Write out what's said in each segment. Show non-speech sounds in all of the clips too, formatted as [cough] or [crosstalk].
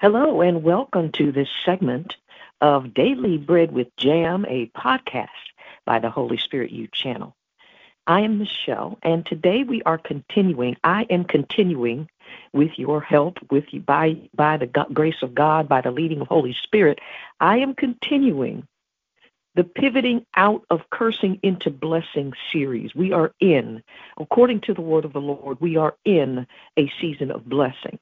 Hello, and welcome to this segment of Daily Bread with Jam, a podcast by the Holy Spirit You channel. I am Michelle, and today we are continuing. I am continuing with your help, with you by by the grace of God, by the leading of Holy Spirit. I am continuing the pivoting out of cursing into blessing series. We are in, according to the word of the Lord, we are in a season of blessing.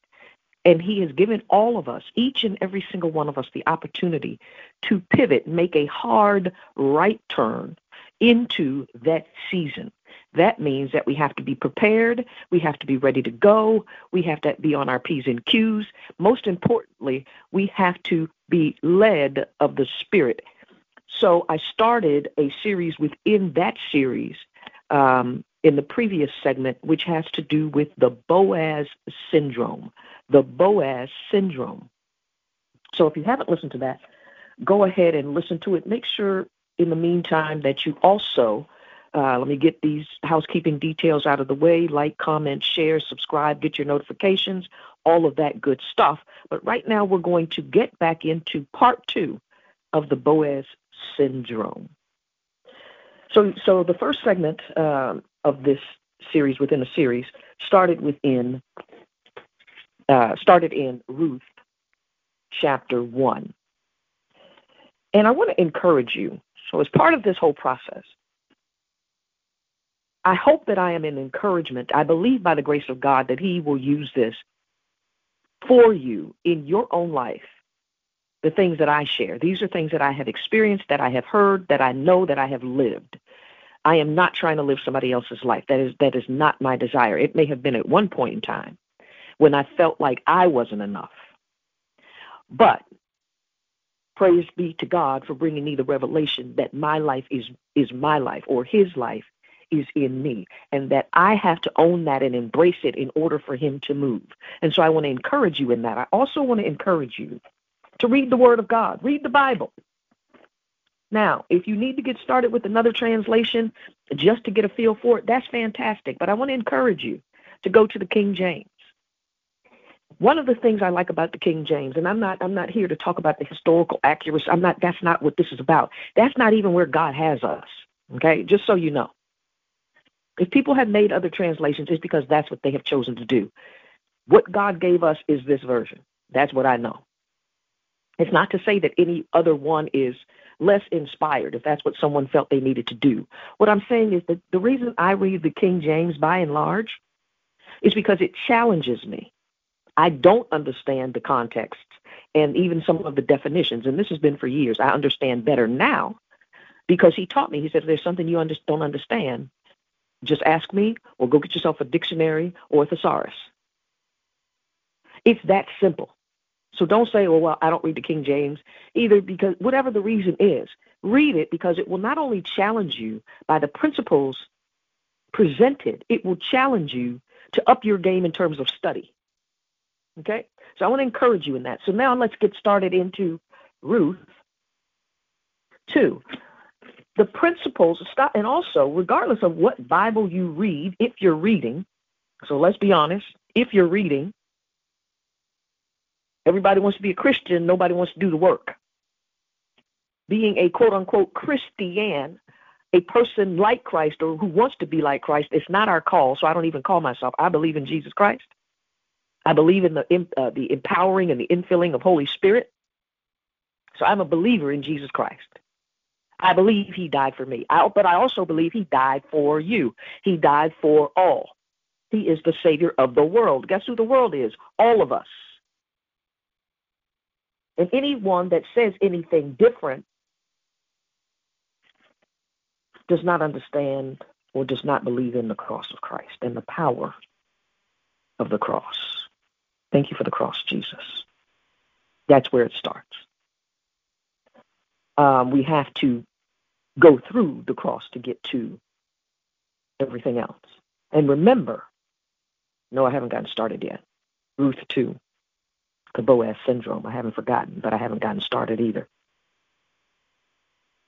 And he has given all of us, each and every single one of us, the opportunity to pivot, make a hard right turn into that season. That means that we have to be prepared, we have to be ready to go, we have to be on our P's and Q's. Most importantly, we have to be led of the Spirit. So I started a series within that series um, in the previous segment, which has to do with the Boaz syndrome. The Boaz syndrome. So if you haven't listened to that, go ahead and listen to it. Make sure in the meantime that you also uh, let me get these housekeeping details out of the way like, comment, share, subscribe, get your notifications, all of that good stuff. But right now, we're going to get back into part two of the Boaz syndrome. So, so the first segment um, of this series within a series started within uh, started in Ruth chapter one, and I want to encourage you. So, as part of this whole process, I hope that I am an encouragement. I believe by the grace of God that He will use this for you in your own life. The things that I share, these are things that I have experienced, that I have heard, that I know, that I have lived. I am not trying to live somebody else's life. That is that is not my desire. It may have been at one point in time when I felt like I wasn't enough. But praise be to God for bringing me the revelation that my life is is my life or his life is in me and that I have to own that and embrace it in order for him to move. And so I want to encourage you in that. I also want to encourage you to read the word of God. Read the Bible. Now, if you need to get started with another translation just to get a feel for it, that's fantastic. But I want to encourage you to go to the King James. One of the things I like about the King James, and I'm not I'm not here to talk about the historical accuracy. I'm not that's not what this is about. That's not even where God has us. Okay? Just so you know. If people have made other translations, it's because that's what they have chosen to do. What God gave us is this version. That's what I know. It's not to say that any other one is less inspired if that's what someone felt they needed to do. What I'm saying is that the reason I read the King James by and large is because it challenges me. I don't understand the context and even some of the definitions, and this has been for years. I understand better now because he taught me. He said, if there's something you under- don't understand, just ask me or go get yourself a dictionary or a thesaurus. It's that simple. So don't say, well, well, I don't read the King James either because whatever the reason is, read it because it will not only challenge you by the principles presented, it will challenge you to up your game in terms of study. Okay? So I want to encourage you in that. So now let's get started into Ruth 2. The principles, stop, and also, regardless of what Bible you read, if you're reading, so let's be honest, if you're reading, Everybody wants to be a Christian, nobody wants to do the work. Being a quote unquote Christian, a person like Christ or who wants to be like Christ, it's not our call, so I don't even call myself. I believe in Jesus Christ. I believe in the uh, the empowering and the infilling of Holy Spirit. So I'm a believer in Jesus Christ. I believe he died for me. I, but I also believe he died for you. He died for all. He is the Savior of the world. Guess who the world is? All of us. And anyone that says anything different does not understand or does not believe in the cross of Christ and the power of the cross. Thank you for the cross, Jesus. That's where it starts. Um, we have to go through the cross to get to everything else. And remember, no, I haven't gotten started yet. Ruth 2 the Boaz syndrome. I haven't forgotten, but I haven't gotten started either.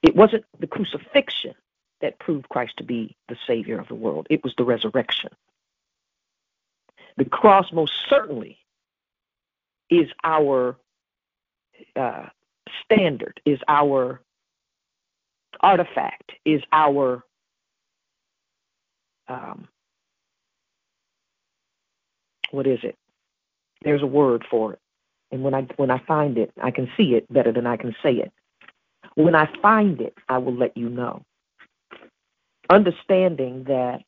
It wasn't the crucifixion that proved Christ to be the Savior of the world, it was the resurrection. The cross most certainly is our uh, standard, is our artifact, is our um, what is it? There's a word for it. And when I when I find it, I can see it better than I can say it. When I find it, I will let you know. Understanding that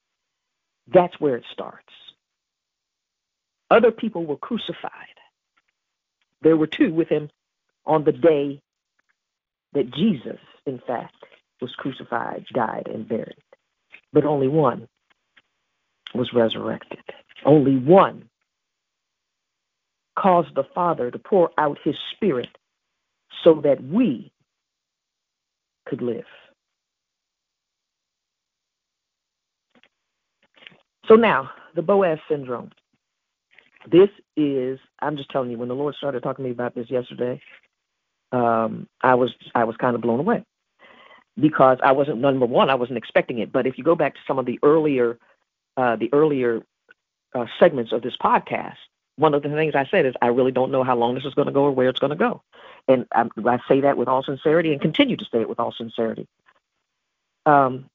that's where it starts. Other people were crucified. There were two with him on the day that Jesus, in fact, was crucified, died, and buried. But only one was resurrected. Only one caused the Father to pour out his Spirit so that we could live. So now, the Boaz syndrome. This is, I'm just telling you, when the Lord started talking to me about this yesterday, um, I was I was kind of blown away because I wasn't number one, I wasn't expecting it. But if you go back to some of the earlier uh, the earlier uh, segments of this podcast, one of the things I said is I really don't know how long this is going to go or where it's going to go, and I, I say that with all sincerity and continue to say it with all sincerity. Um,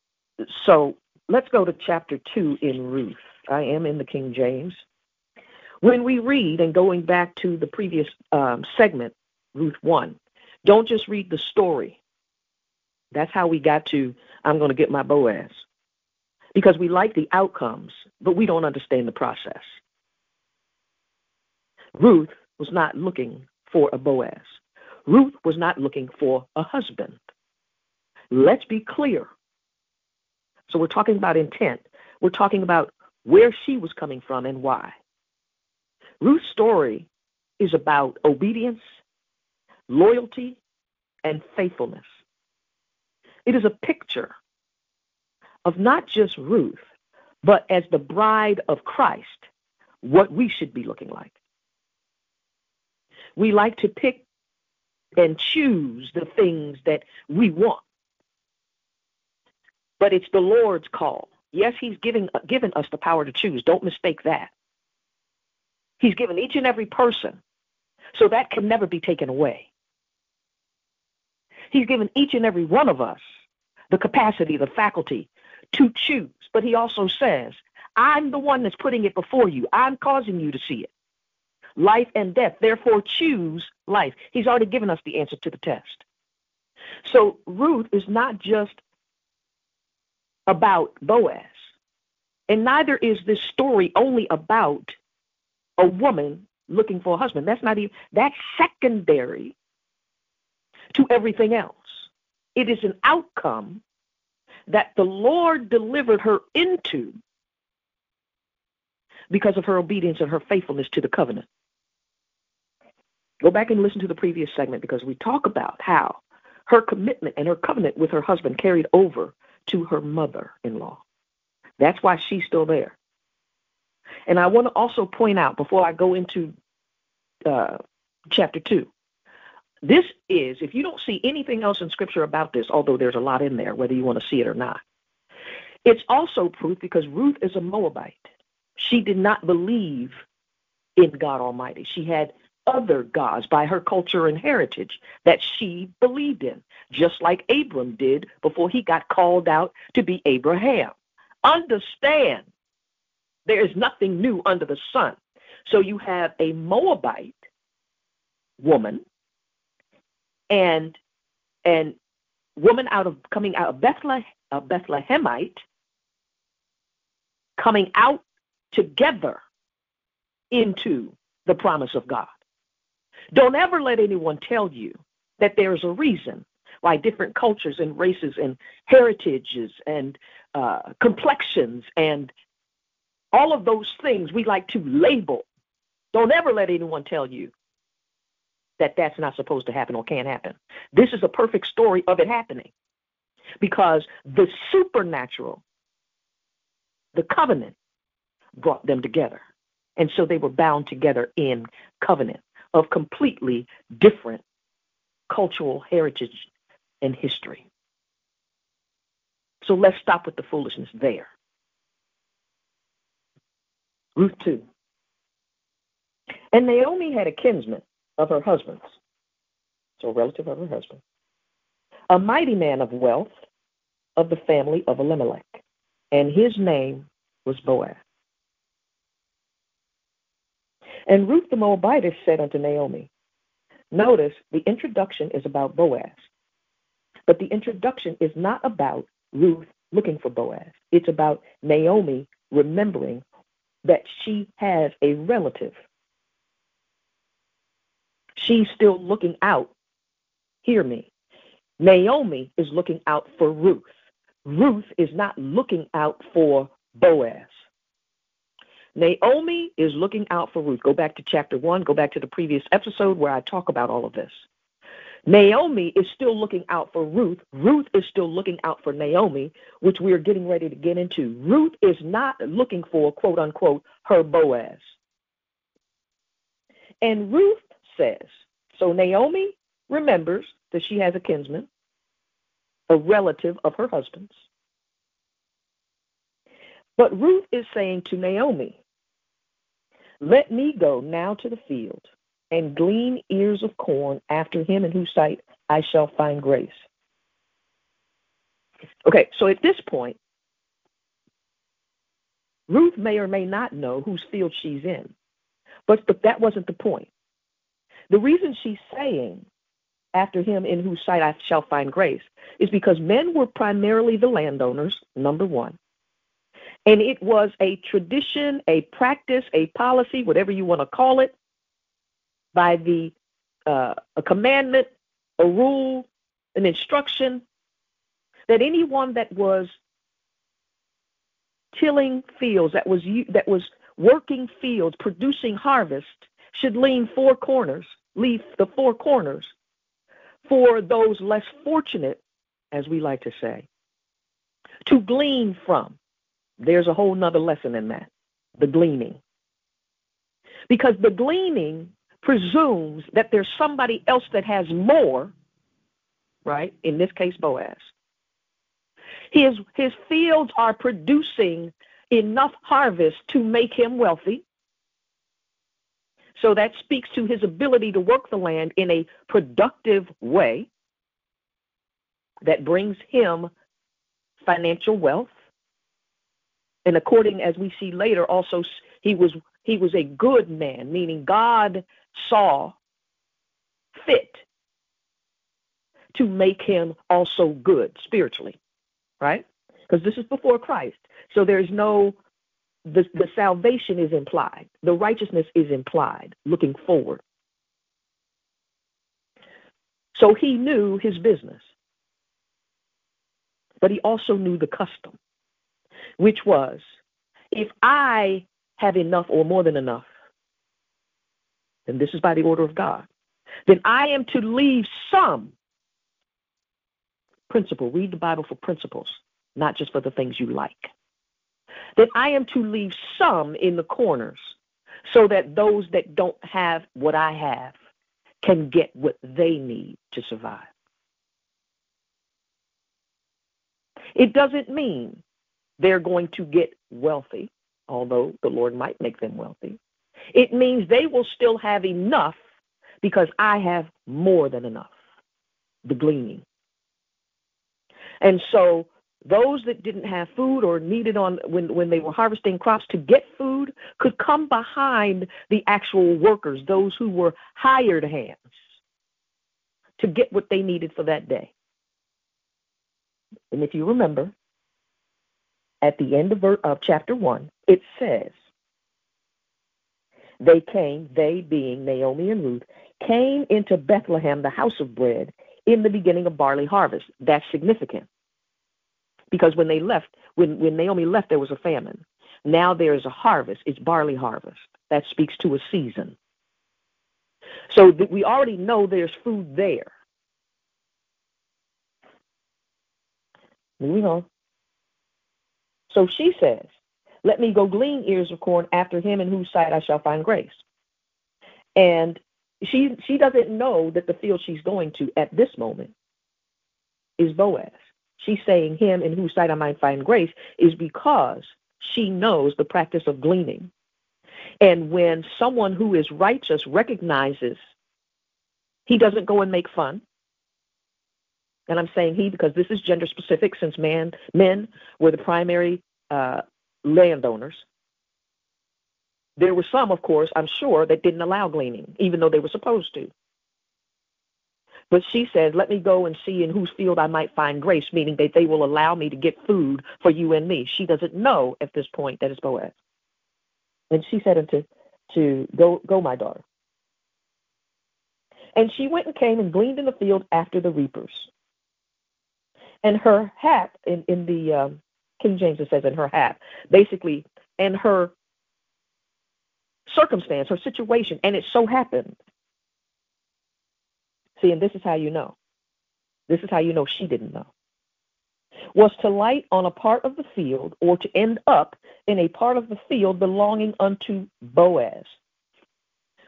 so let's go to chapter two in Ruth. I am in the King James. When we read and going back to the previous um, segment, Ruth one, don't just read the story. That's how we got to I'm going to get my Boaz because we like the outcomes, but we don't understand the process. Ruth was not looking for a Boaz. Ruth was not looking for a husband. Let's be clear. So we're talking about intent. We're talking about where she was coming from and why. Ruth's story is about obedience, loyalty, and faithfulness. It is a picture of not just Ruth, but as the bride of Christ, what we should be looking like. We like to pick and choose the things that we want. But it's the Lord's call. Yes, He's giving given us the power to choose. Don't mistake that. He's given each and every person, so that can never be taken away. He's given each and every one of us the capacity, the faculty to choose. But he also says, I'm the one that's putting it before you. I'm causing you to see it. Life and death. Therefore, choose life. He's already given us the answer to the test. So Ruth is not just about Boaz. And neither is this story only about a woman looking for a husband. That's not even that's secondary to everything else. It is an outcome that the Lord delivered her into because of her obedience and her faithfulness to the covenant. Go back and listen to the previous segment because we talk about how her commitment and her covenant with her husband carried over to her mother in law. That's why she's still there. And I want to also point out before I go into uh, chapter 2 this is, if you don't see anything else in Scripture about this, although there's a lot in there, whether you want to see it or not, it's also proof because Ruth is a Moabite. She did not believe in God Almighty. She had other gods by her culture and heritage that she believed in, just like Abram did before he got called out to be Abraham. Understand, there is nothing new under the sun. So you have a Moabite woman and and woman out of coming out of Bethlehem, a Bethlehemite, coming out together into the promise of God. Don't ever let anyone tell you that there's a reason why different cultures and races and heritages and uh, complexions and all of those things we like to label. Don't ever let anyone tell you that that's not supposed to happen or can't happen. This is a perfect story of it happening because the supernatural, the covenant, brought them together. And so they were bound together in covenant of completely different cultural heritage and history. So let's stop with the foolishness there. Ruth 2. And Naomi had a kinsman of her husband's, so a relative of her husband, a mighty man of wealth of the family of Elimelech, and his name was Boaz. And Ruth the Moabitess said unto Naomi, Notice the introduction is about Boaz, but the introduction is not about Ruth looking for Boaz. It's about Naomi remembering that she has a relative. She's still looking out. Hear me. Naomi is looking out for Ruth. Ruth is not looking out for Boaz. Naomi is looking out for Ruth. Go back to chapter one, go back to the previous episode where I talk about all of this. Naomi is still looking out for Ruth. Ruth is still looking out for Naomi, which we are getting ready to get into. Ruth is not looking for, quote unquote, her Boaz. And Ruth says, so Naomi remembers that she has a kinsman, a relative of her husband's. But Ruth is saying to Naomi, let me go now to the field and glean ears of corn after him in whose sight I shall find grace. Okay, so at this point, Ruth may or may not know whose field she's in, but, but that wasn't the point. The reason she's saying, after him in whose sight I shall find grace, is because men were primarily the landowners, number one. And it was a tradition, a practice, a policy, whatever you want to call it, by the uh, a commandment, a rule, an instruction that anyone that was tilling fields, that was that was working fields, producing harvest, should lean four corners, leave the four corners for those less fortunate, as we like to say, to glean from. There's a whole nother lesson in that the gleaning. Because the gleaning presumes that there's somebody else that has more, right? In this case, Boaz. His, his fields are producing enough harvest to make him wealthy. So that speaks to his ability to work the land in a productive way that brings him financial wealth and according as we see later also he was he was a good man meaning god saw fit to make him also good spiritually right? Because this is before christ. So there's no the, the salvation is implied. The righteousness is implied looking forward. So he knew his business. But he also knew the custom which was if I have enough or more than enough, and this is by the order of God, then I am to leave some principle. Read the Bible for principles, not just for the things you like. That I am to leave some in the corners so that those that don't have what I have can get what they need to survive. It doesn't mean they're going to get wealthy, although the Lord might make them wealthy. It means they will still have enough because I have more than enough, the gleaning. And so those that didn't have food or needed on when, when they were harvesting crops to get food could come behind the actual workers, those who were hired hands, to get what they needed for that day. And if you remember, at the end of, of chapter 1, it says, They came, they being Naomi and Ruth, came into Bethlehem, the house of bread, in the beginning of barley harvest. That's significant. Because when they left, when, when Naomi left, there was a famine. Now there is a harvest. It's barley harvest. That speaks to a season. So th- we already know there's food there. Moving on. So she says, Let me go glean ears of corn after him in whose sight I shall find grace. And she she doesn't know that the field she's going to at this moment is Boaz. She's saying him in whose sight I might find grace is because she knows the practice of gleaning. And when someone who is righteous recognizes he doesn't go and make fun, and I'm saying he because this is gender specific since man men were the primary uh, landowners. There were some, of course, I'm sure, that didn't allow gleaning, even though they were supposed to. But she says, Let me go and see in whose field I might find grace, meaning that they will allow me to get food for you and me. She doesn't know at this point that it's Boaz. And she said unto to go go, my daughter. And she went and came and gleaned in the field after the reapers. And her hat in, in the um, King James it says in her hat, basically, and her circumstance, her situation, and it so happened See, and this is how you know. This is how you know she didn't know. Was to light on a part of the field or to end up in a part of the field belonging unto Boaz,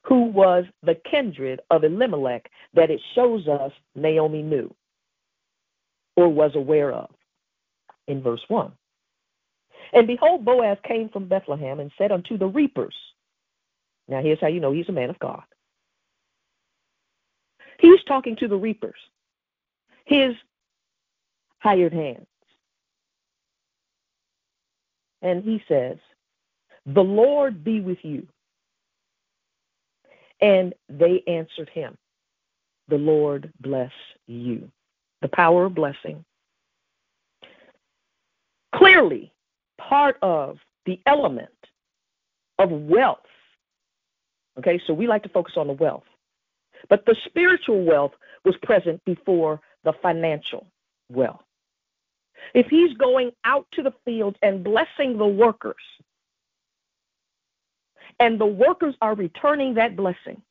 who was the kindred of Elimelech that it shows us Naomi knew or was aware of in verse 1. And behold, Boaz came from Bethlehem and said unto the reapers, Now here's how you know he's a man of God. He's talking to the reapers, his hired hands. And he says, The Lord be with you. And they answered him, The Lord bless you. The power of blessing. Clearly, part of the element of wealth. Okay, so we like to focus on the wealth. But the spiritual wealth was present before the financial wealth. If he's going out to the fields and blessing the workers, and the workers are returning that blessing,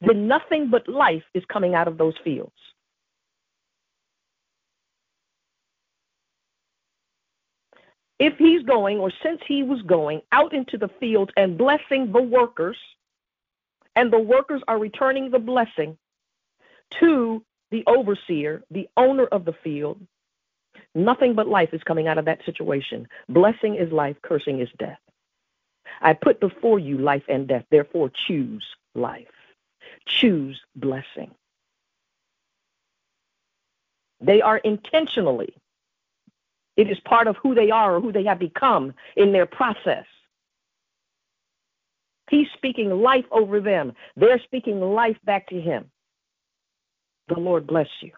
then nothing but life is coming out of those fields. If he's going, or since he was going out into the fields and blessing the workers, and the workers are returning the blessing to the overseer, the owner of the field, nothing but life is coming out of that situation. Blessing is life, cursing is death. I put before you life and death, therefore choose life. Choose blessing. They are intentionally, it is part of who they are or who they have become in their process He's speaking life over them. They're speaking life back to him. The Lord bless you.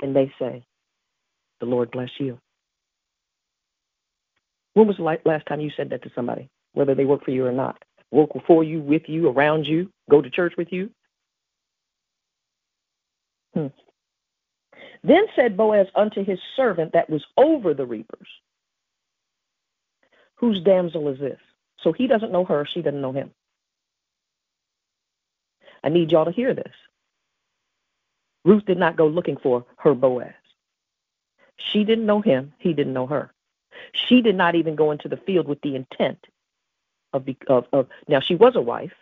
And they say, The Lord bless you. When was the last time you said that to somebody, whether they work for you or not? Work for you, with you, around you, go to church with you? Hmm. Then said Boaz unto his servant that was over the reapers, Whose damsel is this? So he doesn't know her, she doesn't know him. I need y'all to hear this. Ruth did not go looking for her Boaz. She didn't know him, he didn't know her. She did not even go into the field with the intent of, of, of now she was a wife,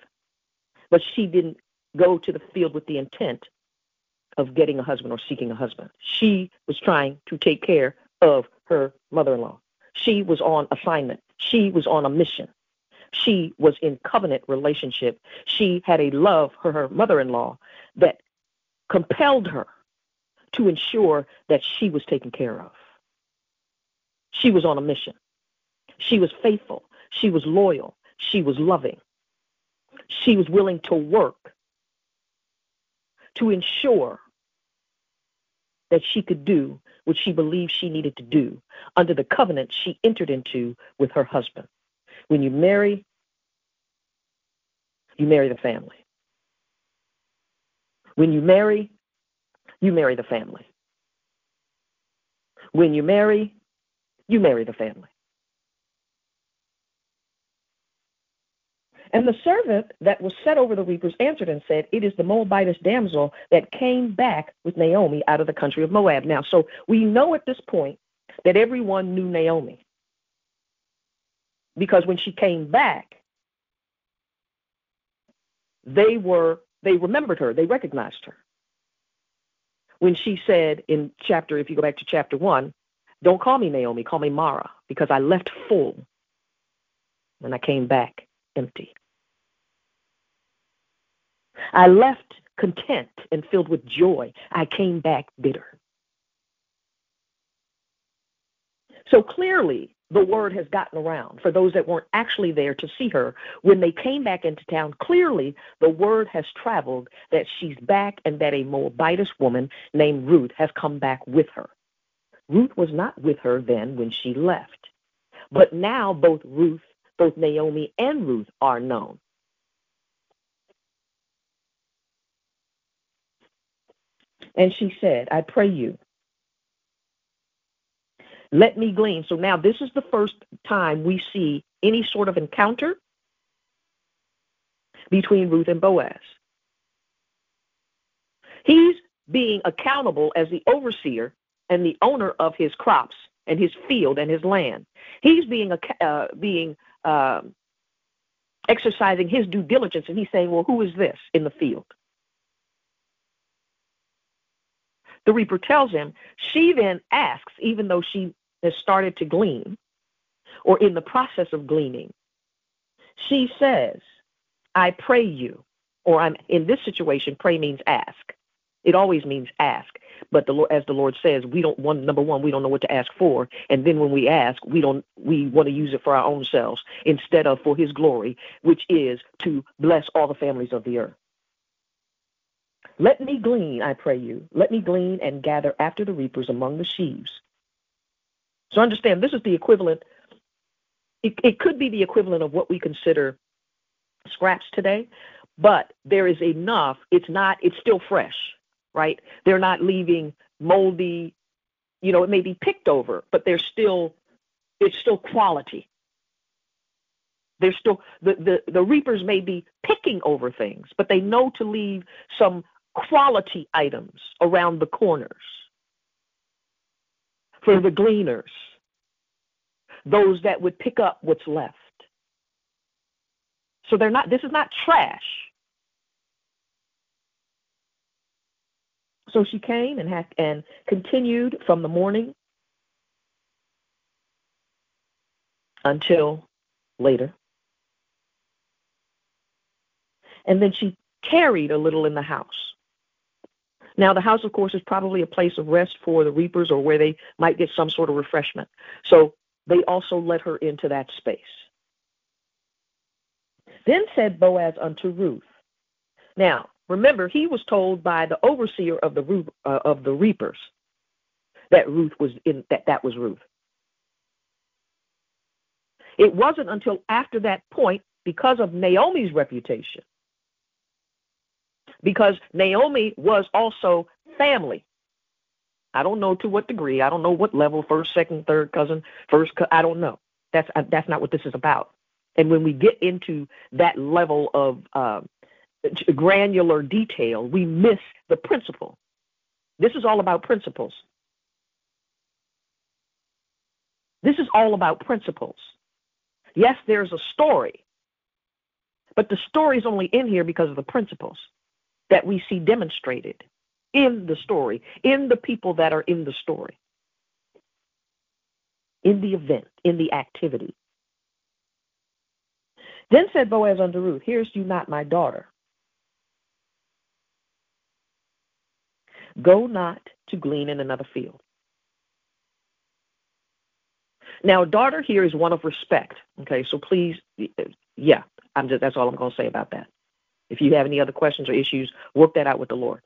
but she didn't go to the field with the intent of getting a husband or seeking a husband. She was trying to take care of her mother in law. She was on assignment, she was on a mission she was in covenant relationship. She had a love for her mother-in-law that compelled her to ensure that she was taken care of. She was on a mission. She was faithful. She was loyal. She was loving. She was willing to work to ensure that she could do what she believed she needed to do under the covenant she entered into with her husband. When you marry, you marry the family. When you marry, you marry the family. When you marry, you marry the family. And the servant that was set over the reapers answered and said, It is the Moabitess damsel that came back with Naomi out of the country of Moab. Now, so we know at this point that everyone knew Naomi because when she came back, they were they remembered her, they recognized her. When she said in chapter, if you go back to chapter one, don't call me Naomi, call me Mara, because I left full. and I came back empty. I left content and filled with joy. I came back bitter. So clearly, the word has gotten around for those that weren't actually there to see her. When they came back into town, clearly the word has traveled that she's back and that a Moabitess woman named Ruth has come back with her. Ruth was not with her then when she left. But now both Ruth, both Naomi and Ruth are known. And she said, I pray you, let me glean. So now this is the first time we see any sort of encounter between Ruth and Boaz. He's being accountable as the overseer and the owner of his crops and his field and his land. He's being uh, being uh, exercising his due diligence, and he's saying, "Well, who is this in the field?" The reaper tells him. She then asks, even though she has started to glean or in the process of gleaning, she says, I pray you, or I'm in this situation, pray means ask. It always means ask. But the as the Lord says, we don't one number one, we don't know what to ask for, and then when we ask, we don't we want to use it for our own selves instead of for His glory, which is to bless all the families of the earth. Let me glean, I pray you. Let me glean and gather after the reapers among the sheaves. So understand, this is the equivalent. It, it could be the equivalent of what we consider scraps today, but there is enough. It's not. It's still fresh, right? They're not leaving moldy. You know, it may be picked over, but they're still. It's still quality. They're still the, the, the reapers may be picking over things, but they know to leave some quality items around the corners for the gleaners, those that would pick up what's left. So they're not, this is not trash. So she came and had, and continued from the morning until later. And then she tarried a little in the house. Now, the house, of course, is probably a place of rest for the reapers or where they might get some sort of refreshment. So they also let her into that space. Then said Boaz unto Ruth. Now, remember, he was told by the overseer of the uh, of the reapers that Ruth was in that that was Ruth. It wasn't until after that point, because of Naomi's reputation, because Naomi was also family. I don't know to what degree. I don't know what level, first, second, third cousin, first. I don't know. That's uh, that's not what this is about. And when we get into that level of uh, granular detail, we miss the principle. This is all about principles. This is all about principles. Yes, there's a story, but the story is only in here because of the principles that we see demonstrated in the story, in the people that are in the story, in the event, in the activity. Then said Boaz unto Ruth, Hearest you not my daughter? Go not to glean in another field. Now, daughter here is one of respect. Okay, so please, yeah, I'm just that's all I'm going to say about that. If you have any other questions or issues, work that out with the Lord.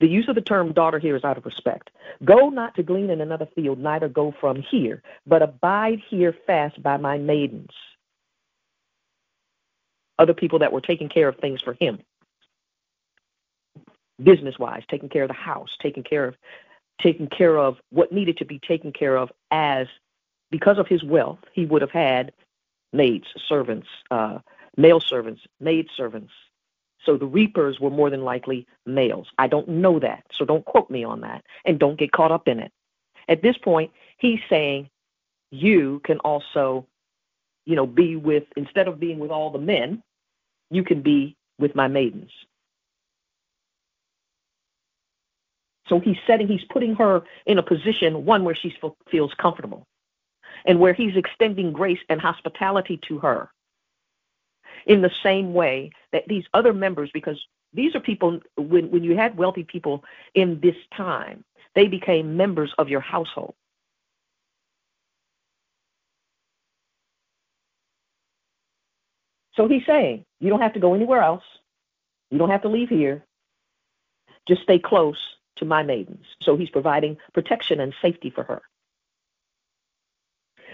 The use of the term daughter here is out of respect. Go not to glean in another field, neither go from here, but abide here fast by my maidens. Other people that were taking care of things for him, business wise, taking care of the house, taking care of taking care of what needed to be taken care of as because of his wealth, he would have had maids, servants, uh, male servants, maid servants. So the reapers were more than likely males. I don't know that, so don't quote me on that and don't get caught up in it. At this point, he's saying you can also, you know, be with, instead of being with all the men, you can be with my maidens. So he's setting, he's putting her in a position, one where she feels comfortable. and where he's extending grace and hospitality to her in the same way that these other members, because these are people, when, when you had wealthy people in this time, they became members of your household. So he's saying, you don't have to go anywhere else. You don't have to leave here. Just stay close to my maidens. So he's providing protection and safety for her.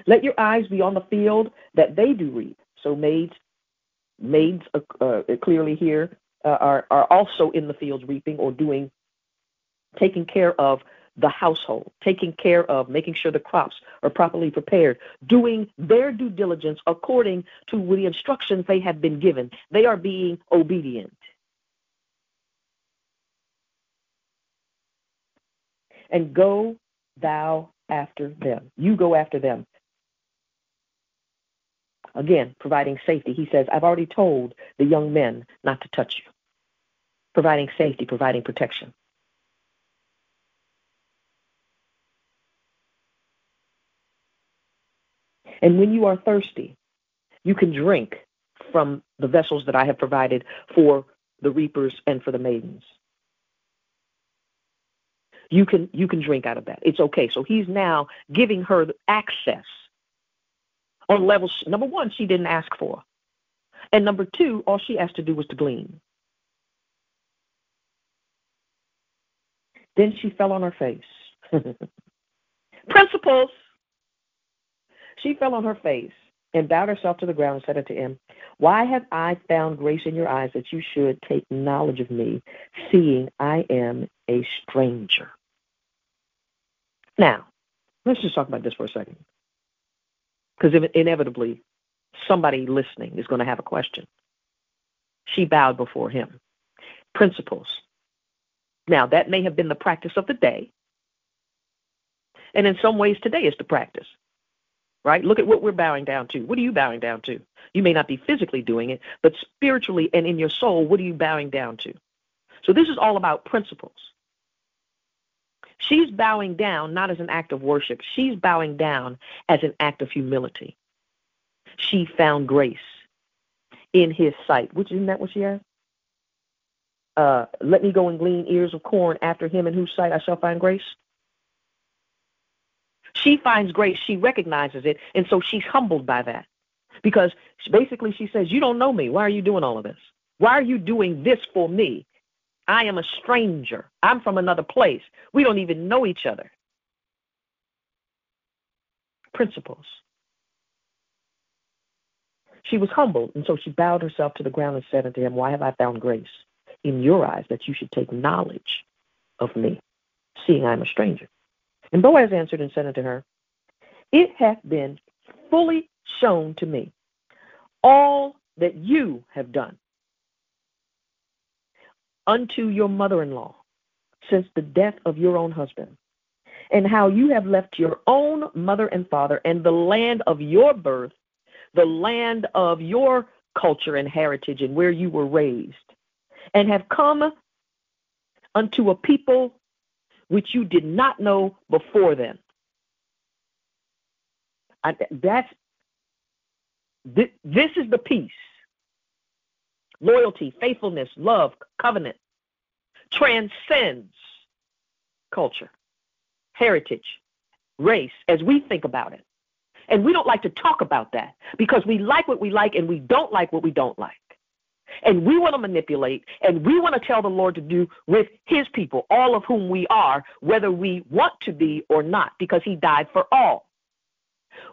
Let your eyes be on the field that they do reap. So maids, maids uh, uh, clearly here uh, are are also in the fields reaping or doing, taking care of the household, taking care of making sure the crops are properly prepared, doing their due diligence according to the instructions they have been given. They are being obedient. And go thou after them. You go after them. Again, providing safety. He says, I've already told the young men not to touch you. Providing safety, providing protection. And when you are thirsty, you can drink from the vessels that I have provided for the reapers and for the maidens. You can you can drink out of that. It's okay. So he's now giving her access on levels. Number one, she didn't ask for, and number two, all she asked to do was to glean. Then she fell on her face. [laughs] Principles. She fell on her face and bowed herself to the ground and said unto him, Why have I found grace in your eyes that you should take knowledge of me, seeing I am a stranger? Now, let's just talk about this for a second. Because inevitably, somebody listening is going to have a question. She bowed before him. Principles. Now, that may have been the practice of the day. And in some ways, today is the practice right? Look at what we're bowing down to. What are you bowing down to? You may not be physically doing it, but spiritually and in your soul, what are you bowing down to? So this is all about principles. She's bowing down not as an act of worship, she's bowing down as an act of humility. She found grace in his sight. Which isn't that what she asked? Uh, let me go and glean ears of corn after him in whose sight I shall find grace. She finds grace, she recognizes it, and so she's humbled by that. Because basically she says, You don't know me. Why are you doing all of this? Why are you doing this for me? I am a stranger. I'm from another place. We don't even know each other. Principles. She was humbled, and so she bowed herself to the ground and said unto him, Why have I found grace in your eyes that you should take knowledge of me, seeing I am a stranger? And Boaz answered and said unto her, It hath been fully shown to me all that you have done unto your mother in law since the death of your own husband, and how you have left your own mother and father and the land of your birth, the land of your culture and heritage and where you were raised, and have come unto a people which you did not know before then. I, that's this, this is the peace. Loyalty, faithfulness, love, covenant transcends culture, heritage, race, as we think about it. And we don't like to talk about that because we like what we like and we don't like what we don't like and we want to manipulate and we want to tell the Lord to do with his people, all of whom we are, whether we want to be or not, because he died for all.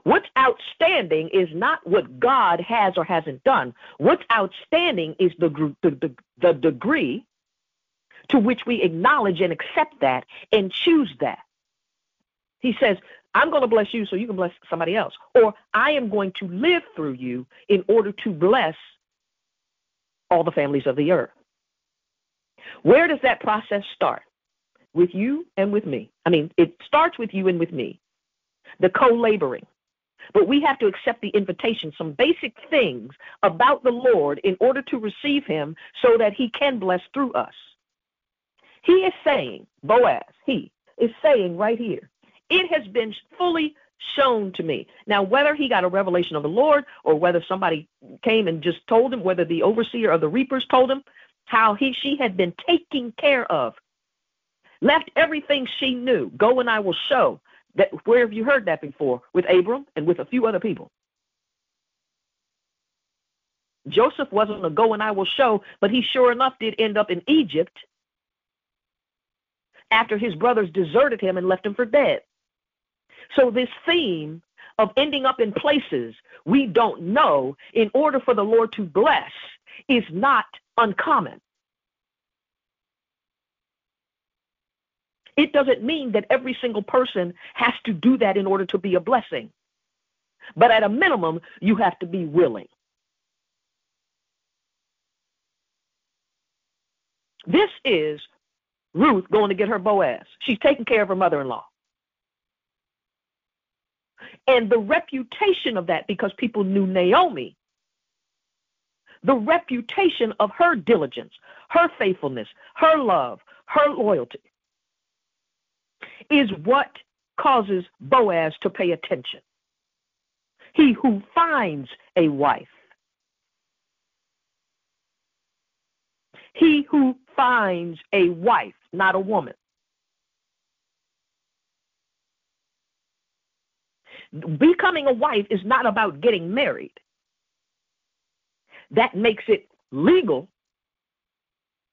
What's outstanding is not what God has or hasn't done. What's outstanding is the, the, the, the degree to which we acknowledge and accept that and choose that. He says, I'm going to bless you so you can bless somebody else. Or I am going to live through you in order to bless all the families of the earth. Where does that process start? With you and with me. I mean, it starts with you and with me, the co laboring. But we have to accept the invitation, some basic things about the Lord in order to receive Him so that He can bless through us. He is saying, Boaz, He is saying right here, it has been fully shown to me. Now, whether he got a revelation of the Lord or whether somebody came and just told him, whether the overseer or the reapers told him how he she had been taken care of, left everything she knew. Go and I will show that. Where have you heard that before? With Abram and with a few other people. Joseph wasn't a go and I will show, but he sure enough did end up in Egypt after his brothers deserted him and left him for dead. So, this theme of ending up in places we don't know in order for the Lord to bless is not uncommon. It doesn't mean that every single person has to do that in order to be a blessing. But at a minimum, you have to be willing. This is Ruth going to get her Boaz. She's taking care of her mother in law. And the reputation of that, because people knew Naomi, the reputation of her diligence, her faithfulness, her love, her loyalty is what causes Boaz to pay attention. He who finds a wife, he who finds a wife, not a woman, Becoming a wife is not about getting married. That makes it legal,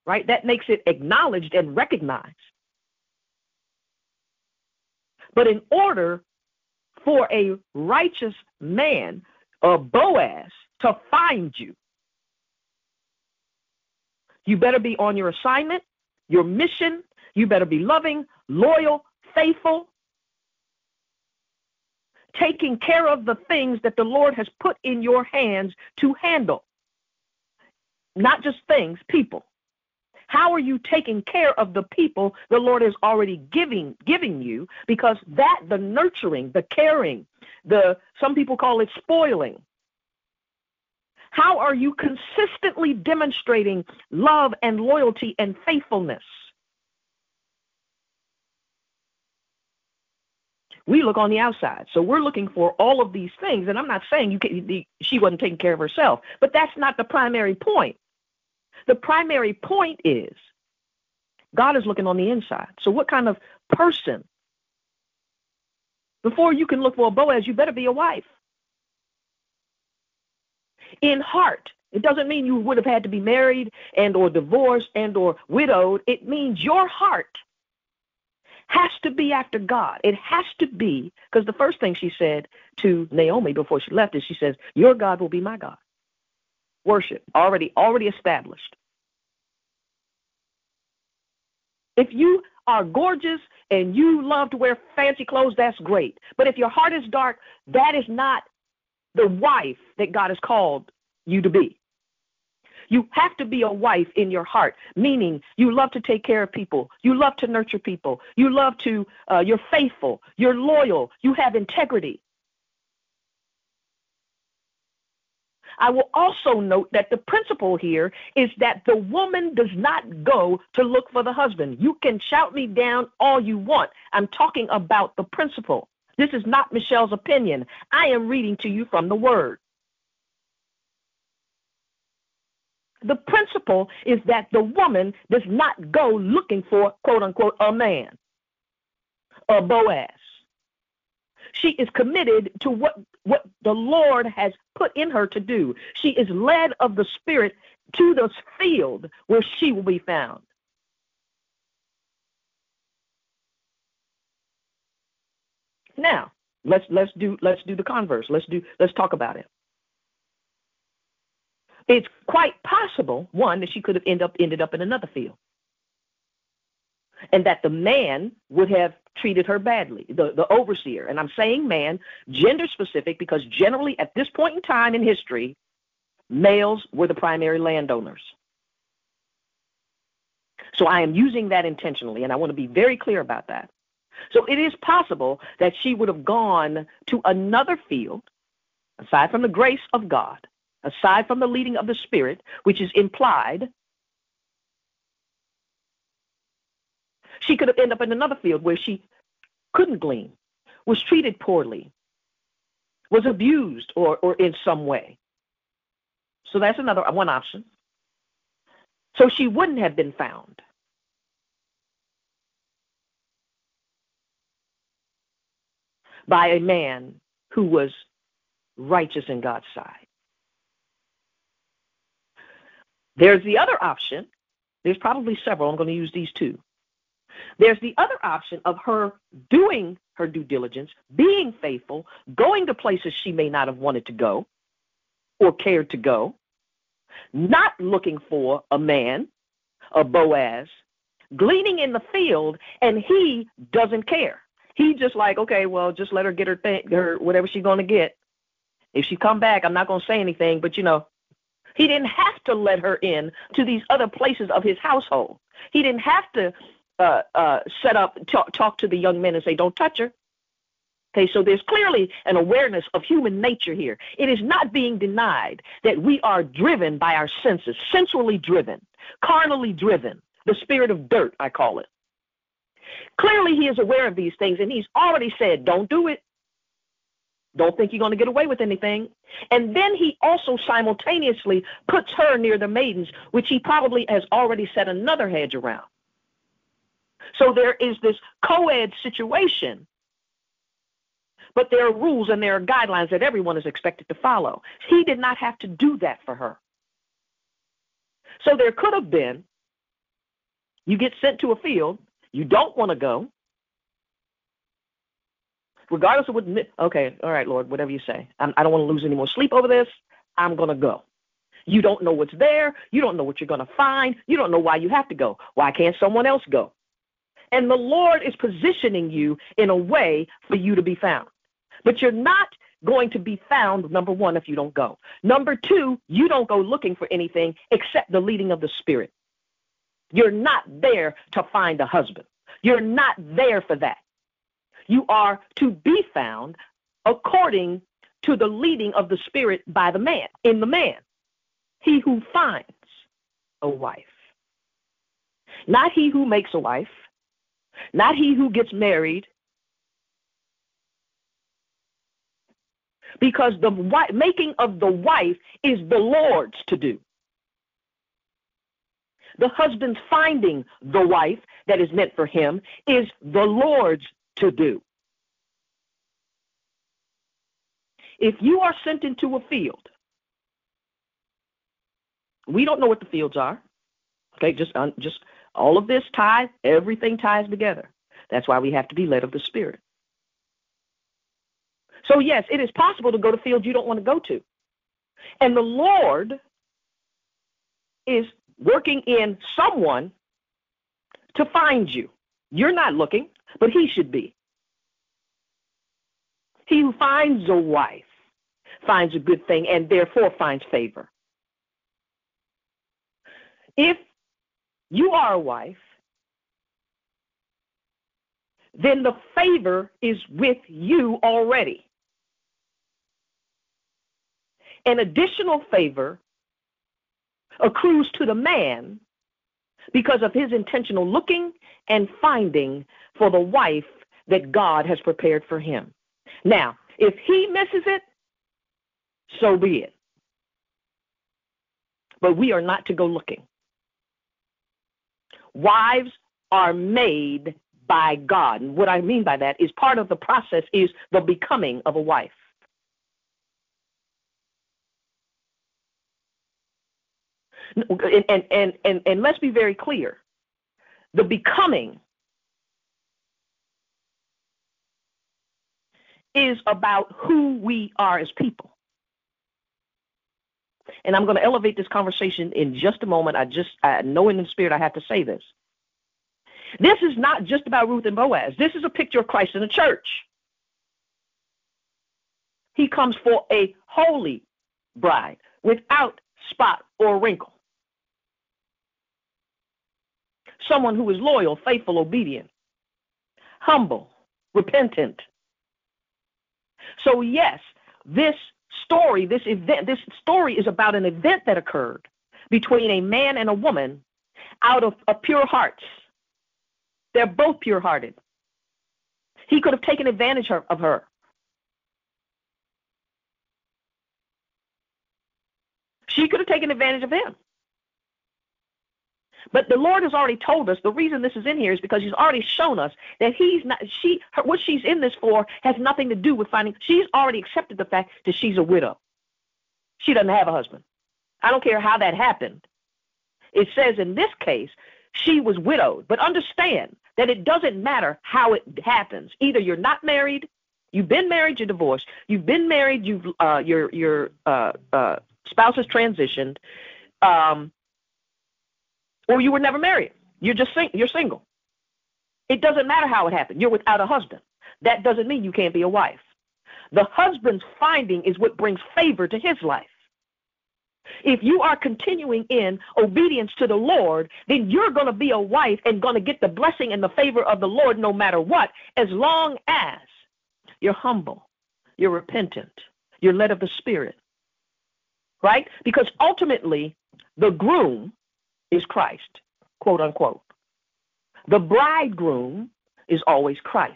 right? That makes it acknowledged and recognized. But in order for a righteous man, a Boaz, to find you, you better be on your assignment, your mission. You better be loving, loyal, faithful, taking care of the things that the Lord has put in your hands to handle. Not just things, people. How are you taking care of the people the Lord is already giving giving you? Because that the nurturing, the caring, the some people call it spoiling. How are you consistently demonstrating love and loyalty and faithfulness? We look on the outside. So we're looking for all of these things. And I'm not saying you can, she wasn't taking care of herself, but that's not the primary point. The primary point is God is looking on the inside. So what kind of person? Before you can look for a Boaz, you better be a wife. In heart, it doesn't mean you would have had to be married and or divorced and or widowed. It means your heart has to be after God. It has to be because the first thing she said to Naomi before she left is she says, "Your God will be my God." Worship already already established. If you are gorgeous and you love to wear fancy clothes, that's great. But if your heart is dark, that is not the wife that God has called you to be. You have to be a wife in your heart, meaning you love to take care of people, you love to nurture people, you love to, uh, you're faithful, you're loyal, you have integrity. I will also note that the principle here is that the woman does not go to look for the husband. You can shout me down all you want. I'm talking about the principle. This is not Michelle's opinion. I am reading to you from the word. The principle is that the woman does not go looking for, quote unquote, a man, a Boaz. She is committed to what, what the Lord has put in her to do. She is led of the Spirit to the field where she will be found. Now, let's let's do let's do the converse. Let's do let's talk about it. It's quite possible, one, that she could have ended up ended up in another field. And that the man would have treated her badly, the, the overseer. And I'm saying man, gender specific, because generally at this point in time in history, males were the primary landowners. So I am using that intentionally, and I want to be very clear about that. So it is possible that she would have gone to another field, aside from the grace of God, aside from the leading of the Spirit, which is implied, she could have ended up in another field where she couldn't glean, was treated poorly, was abused or, or in some way. So that's another one option. So she wouldn't have been found. By a man who was righteous in God's sight. There's the other option. There's probably several. I'm going to use these two. There's the other option of her doing her due diligence, being faithful, going to places she may not have wanted to go or cared to go, not looking for a man, a Boaz, gleaning in the field, and he doesn't care. He just like, okay, well, just let her get her thing, her whatever she's gonna get. If she come back, I'm not gonna say anything, but you know, he didn't have to let her in to these other places of his household. He didn't have to uh, uh, set up, talk, talk to the young men and say, don't touch her. Okay, so there's clearly an awareness of human nature here. It is not being denied that we are driven by our senses, sensually driven, carnally driven, the spirit of dirt, I call it. Clearly, he is aware of these things, and he's already said, don't do it. Don't think you're going to get away with anything. And then he also simultaneously puts her near the maidens, which he probably has already set another hedge around. So there is this co ed situation but there are rules and there are guidelines that everyone is expected to follow. He did not have to do that for her. So there could have been you get sent to a field, you don't want to go, regardless of what, okay, all right, Lord, whatever you say. I'm, I do not want to lose any more sleep over this. I'm going to go. You don't know what's there. You don't know what you're going to find. You don't know why you have to go. Why can't someone else go? And the Lord is positioning you in a way for you to be found. But you're not going to be found, number one, if you don't go. Number two, you don't go looking for anything except the leading of the Spirit. You're not there to find a husband. You're not there for that. You are to be found according to the leading of the Spirit by the man, in the man. He who finds a wife. Not he who makes a wife, not he who gets married, because the making of the wife is the Lord's to do. The husband's finding the wife that is meant for him is the Lord's to do. If you are sent into a field, we don't know what the fields are. Okay, just just all of this ties, everything ties together. That's why we have to be led of the Spirit. So, yes, it is possible to go to fields you don't want to go to. And the Lord is working in someone to find you. You're not looking, but He should be. He who finds a wife finds a good thing and therefore finds favor. If you are a wife, then the favor is with you already. An additional favor accrues to the man because of his intentional looking and finding for the wife that God has prepared for him. Now, if he misses it, so be it. But we are not to go looking. Wives are made by God. And what I mean by that is part of the process is the becoming of a wife. and, and, and, and, and let's be very clear the becoming is about who we are as people. And I'm going to elevate this conversation in just a moment. I just I know in the spirit I have to say this. This is not just about Ruth and Boaz. This is a picture of Christ in the church. He comes for a holy bride without spot or wrinkle someone who is loyal, faithful, obedient, humble, repentant. So, yes, this story, this event, this story is about an event that occurred between a man and a woman out of, of pure hearts. They're both pure hearted. He could have taken advantage of her. She could have taken advantage of him. But the Lord has already told us the reason this is in here is because He's already shown us that He's not she her, what she's in this for has nothing to do with finding. She's already accepted the fact that she's a widow. She doesn't have a husband. I don't care how that happened. It says in this case she was widowed, but understand that it doesn't matter how it happens. Either you're not married, you've been married, you're divorced, you've been married, you've uh, your your uh, uh, spouse has transitioned. Um, or you were never married. You're just sing- you're single. It doesn't matter how it happened. You're without a husband. That doesn't mean you can't be a wife. The husband's finding is what brings favor to his life. If you are continuing in obedience to the Lord, then you're going to be a wife and going to get the blessing and the favor of the Lord no matter what, as long as you're humble, you're repentant, you're led of the Spirit. Right? Because ultimately, the groom is Christ, quote unquote. The bridegroom is always Christ.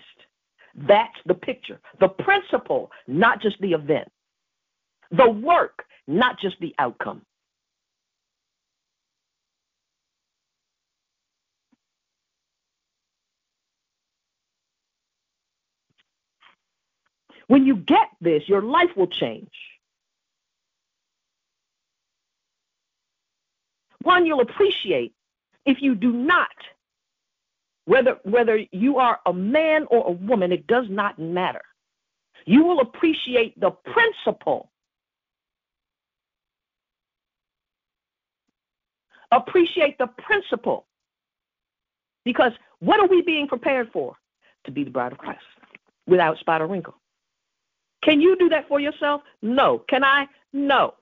That's the picture, the principle, not just the event, the work, not just the outcome. When you get this, your life will change. One, you'll appreciate if you do not, whether whether you are a man or a woman, it does not matter. You will appreciate the principle. Appreciate the principle. Because what are we being prepared for? To be the bride of Christ without spot or wrinkle. Can you do that for yourself? No. Can I? No.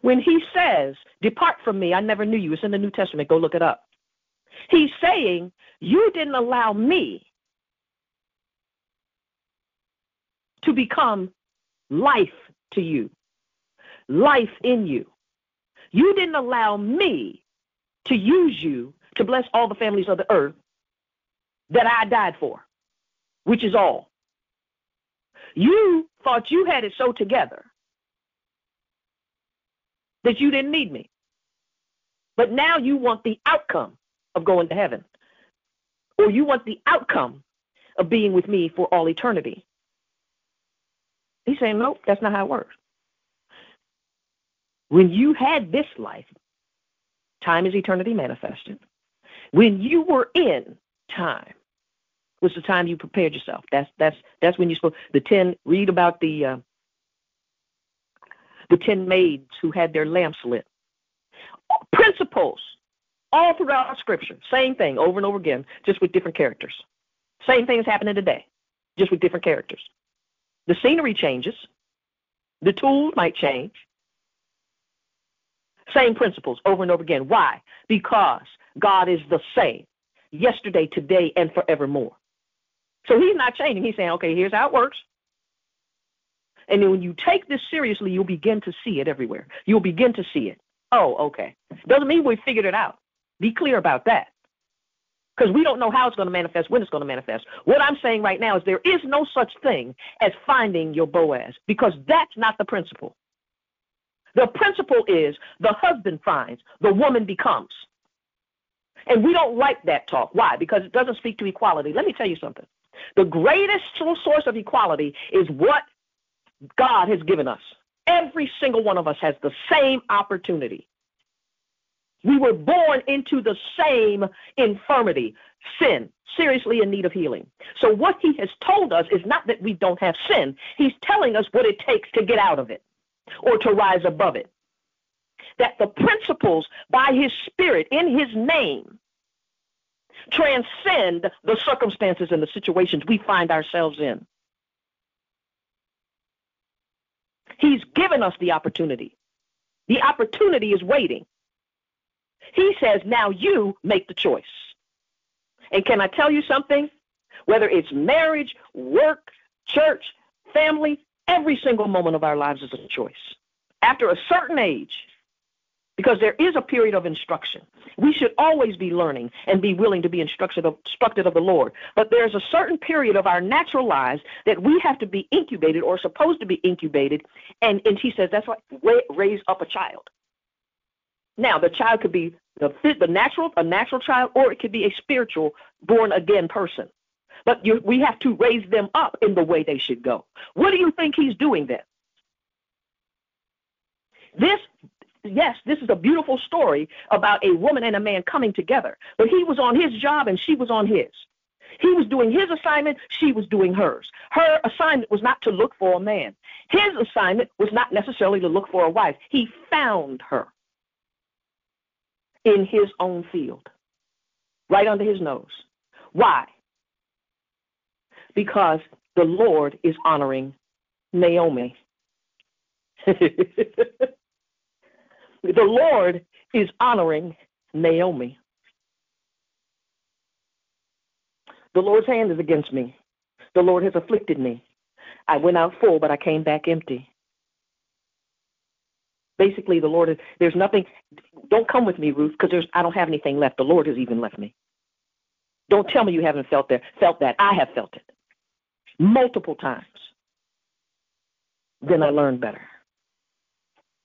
When he says, Depart from me, I never knew you, it's in the New Testament, go look it up. He's saying, You didn't allow me to become life to you, life in you. You didn't allow me to use you to bless all the families of the earth that I died for, which is all. You thought you had it so together that you didn't need me. But now you want the outcome of going to heaven, or you want the outcome of being with me for all eternity. He's saying, nope, that's not how it works. When you had this life, time is eternity manifested. When you were in time, was the time you prepared yourself. That's that's that's when you spoke. The ten. Read about the uh, the ten maids who had their lamps lit. Principles all throughout Scripture. Same thing over and over again, just with different characters. Same thing is happening today, just with different characters. The scenery changes, the tools might change. Same principles over and over again. Why? Because God is the same yesterday, today, and forevermore. So he's not changing. He's saying, okay, here's how it works. And then when you take this seriously, you'll begin to see it everywhere. You'll begin to see it. Oh, okay. Doesn't mean we figured it out. Be clear about that. Because we don't know how it's going to manifest, when it's going to manifest. What I'm saying right now is there is no such thing as finding your Boaz, because that's not the principle. The principle is the husband finds, the woman becomes. And we don't like that talk. Why? Because it doesn't speak to equality. Let me tell you something. The greatest source of equality is what God has given us. Every single one of us has the same opportunity. We were born into the same infirmity, sin, seriously in need of healing. So, what he has told us is not that we don't have sin, he's telling us what it takes to get out of it or to rise above it. That the principles by his spirit in his name transcend the circumstances and the situations we find ourselves in. He's given us the opportunity. The opportunity is waiting. He says, now you make the choice. And can I tell you something? Whether it's marriage, work, church, family, every single moment of our lives is a choice. After a certain age, because there is a period of instruction. We should always be learning and be willing to be instructed of, instructed of the Lord. But there's a certain period of our natural lives that we have to be incubated or supposed to be incubated. And, and he says that's why raise up a child. Now, the child could be the, the natural, a natural child, or it could be a spiritual, born again person. But you, we have to raise them up in the way they should go. What do you think he's doing then? This yes, this is a beautiful story about a woman and a man coming together. But he was on his job and she was on his. He was doing his assignment, she was doing hers. Her assignment was not to look for a man. His assignment was not necessarily to look for a wife. He found her in his own field, right under his nose. Why? Because the Lord is honoring Naomi. [laughs] The Lord is honoring Naomi. The Lord's hand is against me. The Lord has afflicted me. I went out full, but I came back empty. Basically, the Lord is, there's nothing, don't come with me, Ruth, because there's, I don't have anything left. The Lord has even left me. Don't tell me you haven't felt that, felt that. I have felt it multiple times. Then I learned better.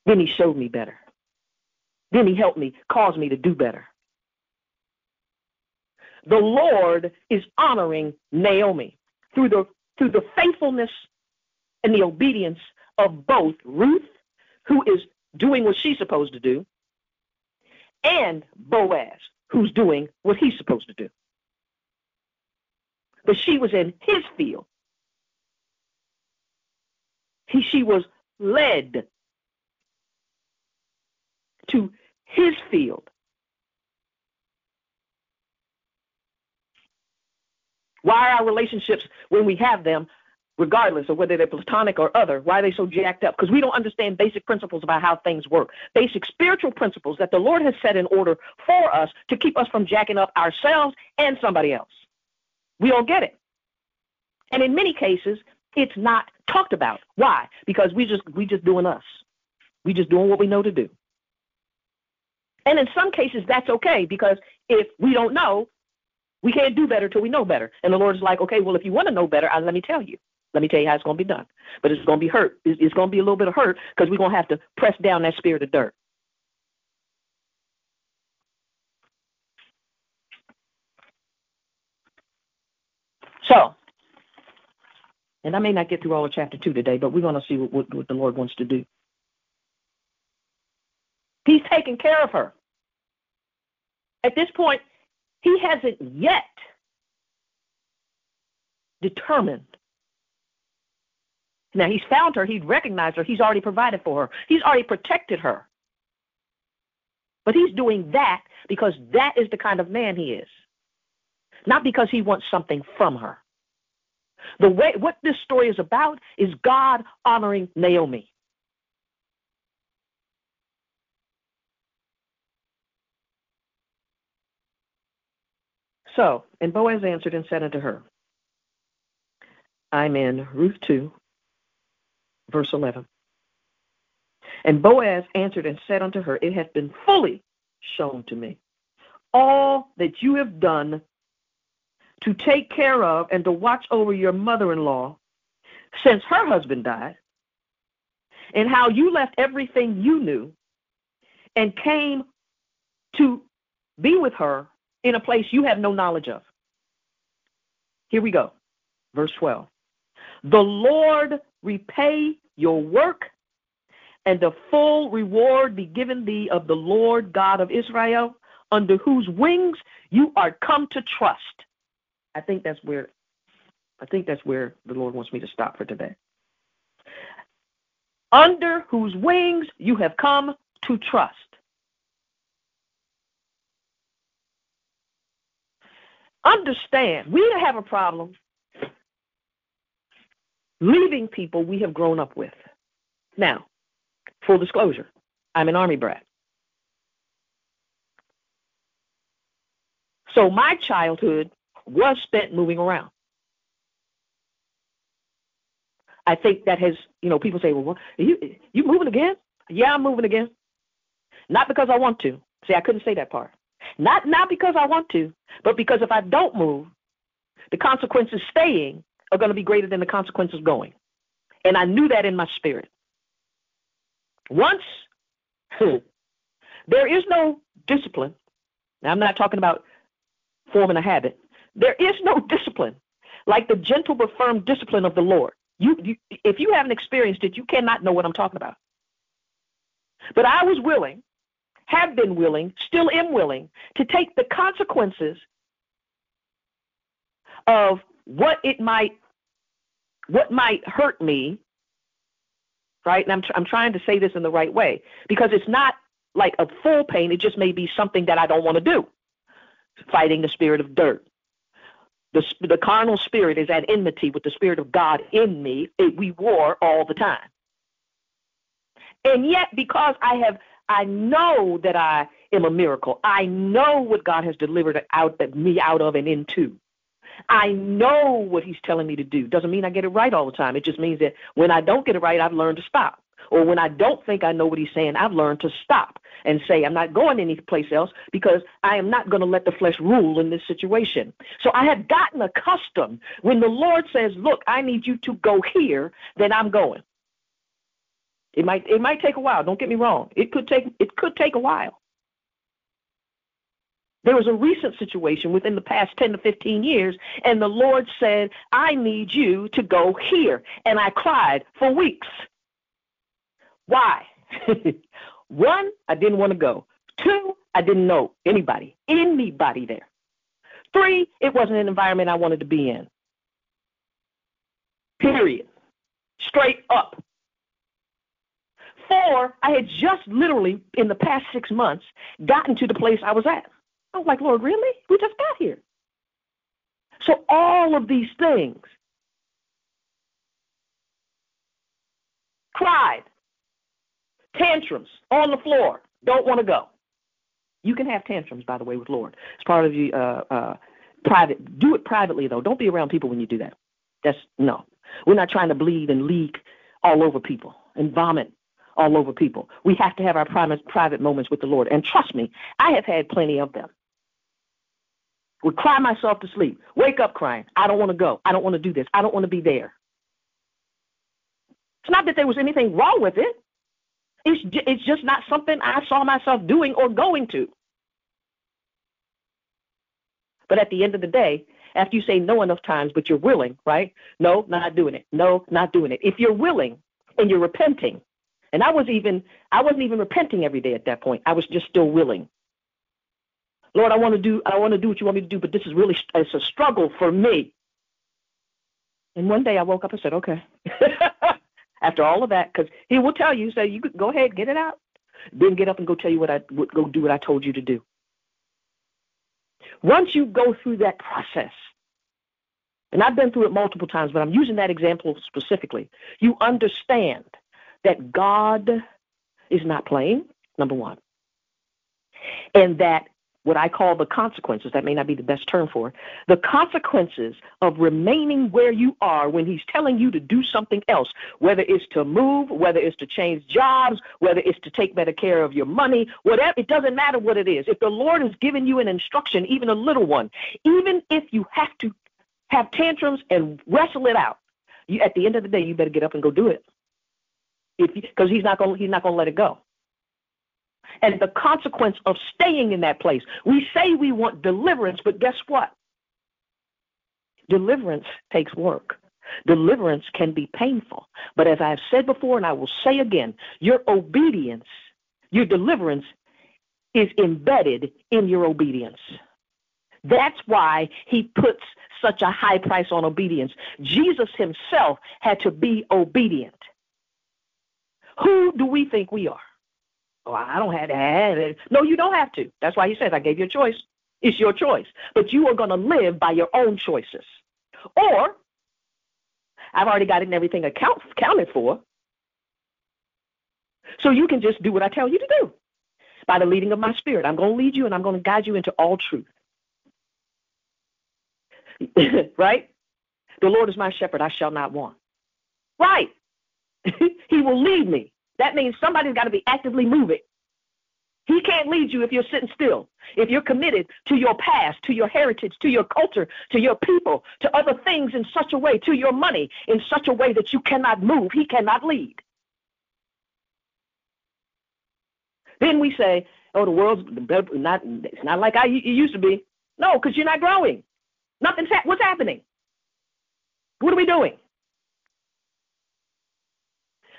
Then he showed me better. Then he helped me, caused me to do better. The Lord is honoring Naomi through the through the faithfulness and the obedience of both Ruth, who is doing what she's supposed to do, and Boaz, who's doing what he's supposed to do. But she was in his field. He, she was led to his field. Why are our relationships, when we have them, regardless of whether they're platonic or other, why are they so jacked up? Because we don't understand basic principles about how things work, basic spiritual principles that the Lord has set in order for us to keep us from jacking up ourselves and somebody else. We don't get it. And in many cases, it's not talked about. Why? Because we just we just doing us. We just doing what we know to do. And in some cases, that's okay because if we don't know, we can't do better till we know better. And the Lord is like, okay, well, if you want to know better, I, let me tell you. Let me tell you how it's going to be done. But it's going to be hurt. It's going to be a little bit of hurt because we're going to have to press down that spirit of dirt. So, and I may not get through all of chapter 2 today, but we're going to see what, what, what the Lord wants to do. He's taking care of her. At this point, he hasn't yet determined. Now, he's found her, he's recognized her, he's already provided for her, he's already protected her. But he's doing that because that is the kind of man he is, not because he wants something from her. The way what this story is about is God honoring Naomi. So, and Boaz answered and said unto her, I'm in Ruth 2, verse 11. And Boaz answered and said unto her, It hath been fully shown to me all that you have done to take care of and to watch over your mother in law since her husband died, and how you left everything you knew and came to be with her in a place you have no knowledge of. Here we go. Verse 12. The Lord repay your work, and the full reward be given thee of the Lord God of Israel, under whose wings you are come to trust. I think that's where I think that's where the Lord wants me to stop for today. Under whose wings you have come to trust. Understand, we have a problem leaving people we have grown up with. Now, full disclosure, I'm an Army brat. So my childhood was spent moving around. I think that has, you know, people say, well, you you moving again? Yeah, I'm moving again. Not because I want to. See, I couldn't say that part. Not not because I want to, but because if I don't move, the consequences staying are going to be greater than the consequences going. And I knew that in my spirit. Once [laughs] there is no discipline, now I'm not talking about forming a habit. There is no discipline like the gentle but firm discipline of the Lord. You, you, if you haven't experienced it, you cannot know what I'm talking about. But I was willing, have been willing, still am willing to take the consequences of what it might what might hurt me right? And i'm, tr- I'm trying to say this in the right way because it's not like a full pain. It just may be something that i don't want to do. Fighting the spirit of dirt. The, the carnal spirit is at enmity with the spirit of god in me. It, we war all the time. And yet because i have i know that i am a miracle i know what god has delivered out me out of and into I know what he's telling me to do. Doesn't mean I get it right all the time. It just means that when I don't get it right, I've learned to stop. Or when I don't think I know what he's saying, I've learned to stop and say, I'm not going any place else because I am not going to let the flesh rule in this situation. So I have gotten accustomed when the Lord says, Look, I need you to go here, then I'm going. It might it might take a while, don't get me wrong. It could take it could take a while. There was a recent situation within the past 10 to 15 years, and the Lord said, I need you to go here. And I cried for weeks. Why? [laughs] One, I didn't want to go. Two, I didn't know anybody, anybody there. Three, it wasn't an environment I wanted to be in. Period. Straight up. Four, I had just literally, in the past six months, gotten to the place I was at. I was like, Lord, really? We just got here. So all of these things cried, tantrums on the floor, don't want to go. You can have tantrums, by the way, with Lord. It's part of the uh, uh, private. Do it privately, though. Don't be around people when you do that. That's no. We're not trying to bleed and leak all over people and vomit all over people. We have to have our private, moments with the Lord. And trust me, I have had plenty of them would cry myself to sleep, wake up crying. I don't want to go. I don't want to do this. I don't want to be there. It's not that there was anything wrong with it. It's, it's just not something I saw myself doing or going to. But at the end of the day, after you say no enough times, but you're willing, right? No, not doing it. No, not doing it. If you're willing and you're repenting, and I was even I wasn't even repenting every day at that point. I was just still willing. Lord, I want to do I want to do what you want me to do, but this is really it's a struggle for me. And one day I woke up and said, okay. [laughs] After all of that, because he will tell you, say you could go ahead, get it out. Then get up and go tell you what I would go do what I told you to do. Once you go through that process, and I've been through it multiple times, but I'm using that example specifically, you understand that God is not playing, number one, and that what I call the consequences, that may not be the best term for it, the consequences of remaining where you are when he's telling you to do something else, whether it's to move, whether it's to change jobs, whether it's to take better care of your money, whatever, it doesn't matter what it is. If the Lord has given you an instruction, even a little one, even if you have to have tantrums and wrestle it out, you, at the end of the day, you better get up and go do it. Because he's not going he's not going to let it go and the consequence of staying in that place. We say we want deliverance, but guess what? Deliverance takes work. Deliverance can be painful. But as I have said before, and I will say again, your obedience, your deliverance is embedded in your obedience. That's why he puts such a high price on obedience. Jesus himself had to be obedient. Who do we think we are? Oh, I don't have to have it. No, you don't have to. That's why he says, I gave you a choice. It's your choice. But you are going to live by your own choices. Or, I've already got it and everything account, accounted for. So you can just do what I tell you to do by the leading of my spirit. I'm going to lead you and I'm going to guide you into all truth. [laughs] right? The Lord is my shepherd, I shall not want. Right. [laughs] he will lead me. That means somebody's got to be actively moving. He can't lead you if you're sitting still. If you're committed to your past, to your heritage, to your culture, to your people, to other things in such a way, to your money in such a way that you cannot move, he cannot lead. Then we say, oh, the world's not, it's not like I, it used to be. No, because you're not growing. Nothing's ha- what's happening? What are we doing?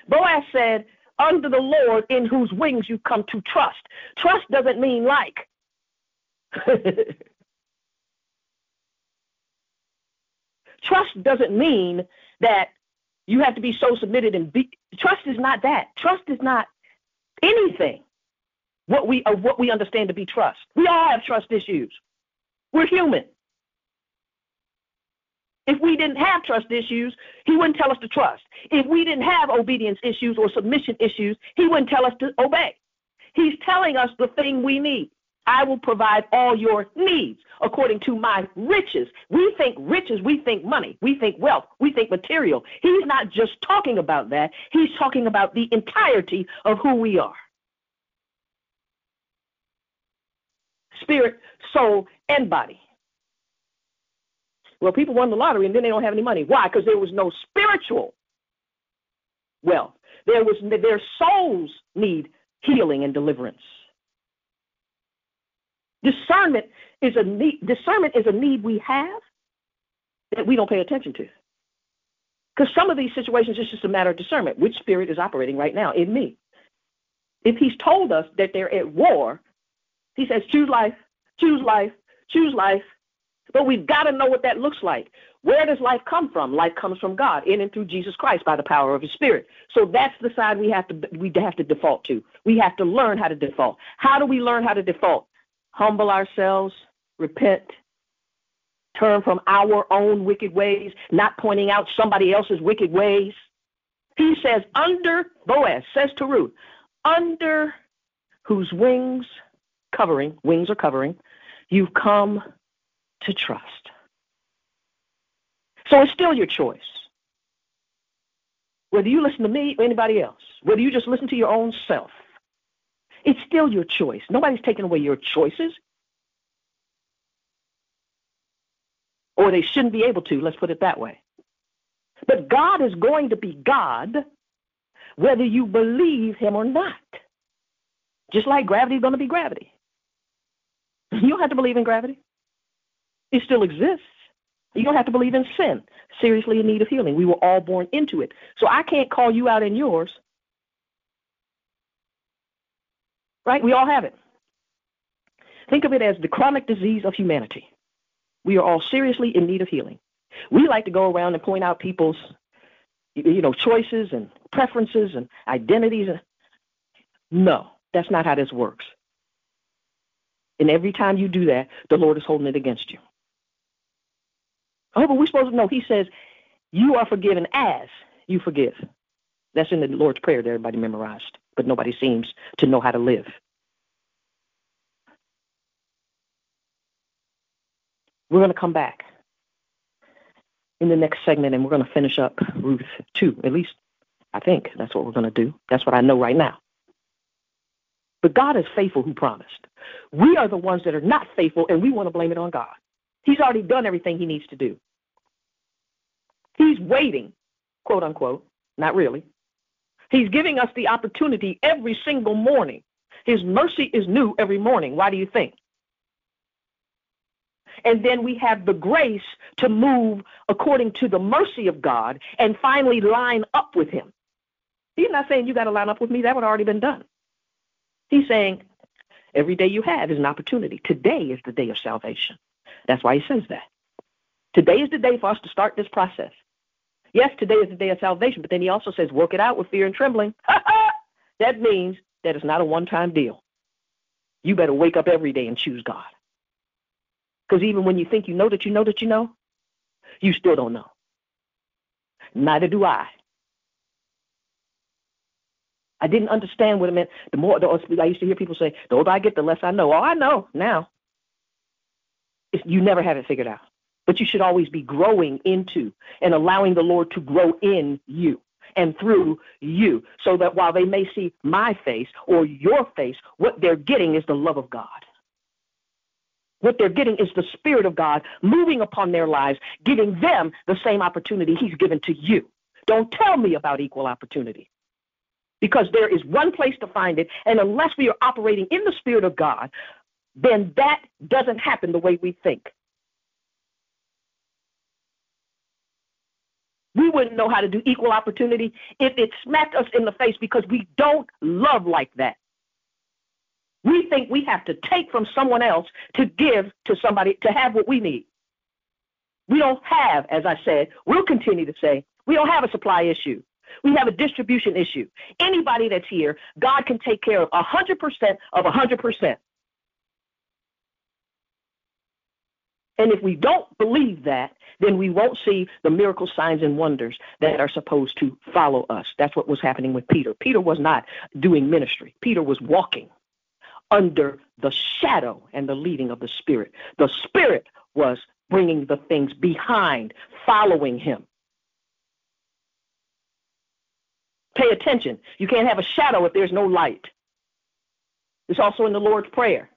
Boaz said, under the Lord in whose wings you come to trust. Trust doesn't mean like. [laughs] trust doesn't mean that you have to be so submitted and be trust is not that. Trust is not anything what we of what we understand to be trust. We all have trust issues. We're human. If we didn't have trust issues, he wouldn't tell us to trust. If we didn't have obedience issues or submission issues, he wouldn't tell us to obey. He's telling us the thing we need. I will provide all your needs according to my riches. We think riches, we think money, we think wealth, we think material. He's not just talking about that, he's talking about the entirety of who we are spirit, soul, and body. Well, people won the lottery and then they don't have any money. Why? Because there was no spiritual wealth. There was their souls need healing and deliverance. Discernment is a need. Discernment is a need we have that we don't pay attention to. Because some of these situations, it's just a matter of discernment. Which spirit is operating right now in me? If he's told us that they're at war, he says, choose life, choose life, choose life, but we've got to know what that looks like. Where does life come from? Life comes from God, in and through Jesus Christ by the power of His Spirit. So that's the side we have to we have to default to. We have to learn how to default. How do we learn how to default? Humble ourselves, repent, turn from our own wicked ways, not pointing out somebody else's wicked ways. He says, under Boaz says to Ruth, under whose wings covering, wings are covering, you've come to trust. So it's still your choice. Whether you listen to me or anybody else, whether you just listen to your own self, it's still your choice. Nobody's taking away your choices. Or they shouldn't be able to, let's put it that way. But God is going to be God whether you believe him or not. Just like gravity is going to be gravity. [laughs] You don't have to believe in gravity. It still exists. You don't have to believe in sin. Seriously in need of healing. We were all born into it. So I can't call you out in yours. Right? We all have it. Think of it as the chronic disease of humanity. We are all seriously in need of healing. We like to go around and point out people's you know choices and preferences and identities. No, that's not how this works. And every time you do that, the Lord is holding it against you. Oh, but we're supposed to know. He says, You are forgiven as you forgive. That's in the Lord's Prayer that everybody memorized, but nobody seems to know how to live. We're going to come back in the next segment and we're going to finish up Ruth 2. At least I think that's what we're going to do. That's what I know right now. But God is faithful who promised. We are the ones that are not faithful and we want to blame it on God. He's already done everything he needs to do. He's waiting, quote unquote, not really. He's giving us the opportunity every single morning. His mercy is new every morning. Why do you think? And then we have the grace to move according to the mercy of God and finally line up with Him. He's not saying you got to line up with me, that would already been done. He's saying every day you have is an opportunity. Today is the day of salvation. That's why He says that. Today is the day for us to start this process. Yes, today is the day of salvation, but then he also says, work it out with fear and trembling. [laughs] that means that it's not a one time deal. You better wake up every day and choose God. Because even when you think you know that you know that you know, you still don't know. Neither do I. I didn't understand what it meant. The more the, I used to hear people say, "The older I get, the less I know." Oh, I know now. You never have it figured out but you should always be growing into and allowing the Lord to grow in you. and through you, so that while they may see my face or your face, what they're getting is the love of God. What they're getting is the Spirit of God moving upon their lives, giving them the same opportunity He's given to you. Don't tell me about equal opportunity because there is one place to find it. And unless we are operating in the Spirit of God, then that doesn't happen the way we think. We wouldn't know how to do equal opportunity if it smacked us in the face because we don't love like that. We think we have to take from someone else to give to somebody to have what we need. We don't have, as I said, we'll continue to say, we don't have a supply issue. We have a distribution issue. Anybody that's here, God can take care of 100% of 100%. And if we don't believe that, then we won't see the miracle signs and wonders that are supposed to follow us. That's what was happening with Peter. Peter was not doing ministry, Peter was walking under the shadow and the leading of the Spirit. The Spirit was bringing the things behind, following him. Pay attention. You can't have a shadow if there's no light. It's also in the Lord's Prayer.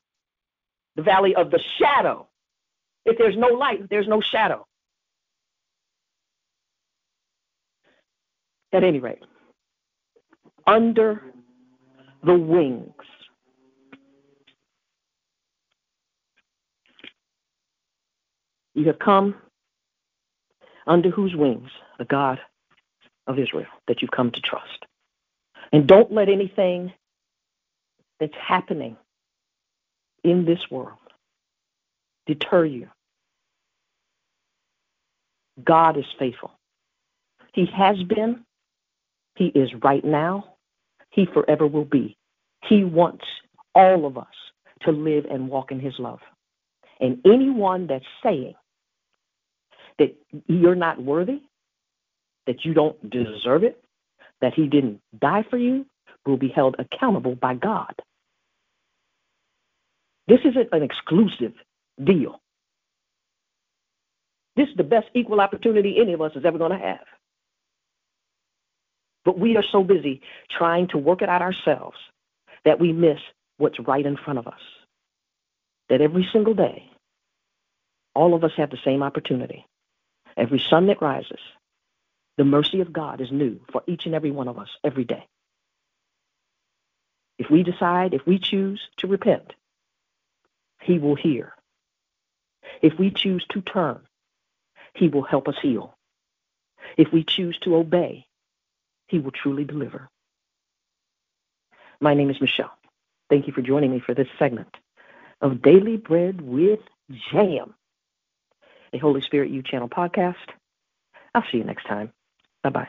The valley of the shadow. If there's no light, there's no shadow. At any rate, under the wings. You have come under whose wings? The God of Israel that you've come to trust. And don't let anything that's happening in this world deter you. God is faithful. He has been, He is right now, He forever will be. He wants all of us to live and walk in His love. And anyone that's saying that you're not worthy, that you don't deserve it, that he didn't die for you, will be held accountable by God. This isn't an exclusive deal. This is the best equal opportunity any of us is ever going to have. But we are so busy trying to work it out ourselves that we miss what's right in front of us. That every single day, all of us have the same opportunity. Every sun that rises, the mercy of God is new for each and every one of us every day. If we decide, if we choose to repent, He will hear. If we choose to turn, He will help us heal. If we choose to obey, He will truly deliver. My name is Michelle. Thank you for joining me for this segment of Daily Bread with Jam, a Holy Spirit You Channel podcast. I'll see you next time. Bye bye.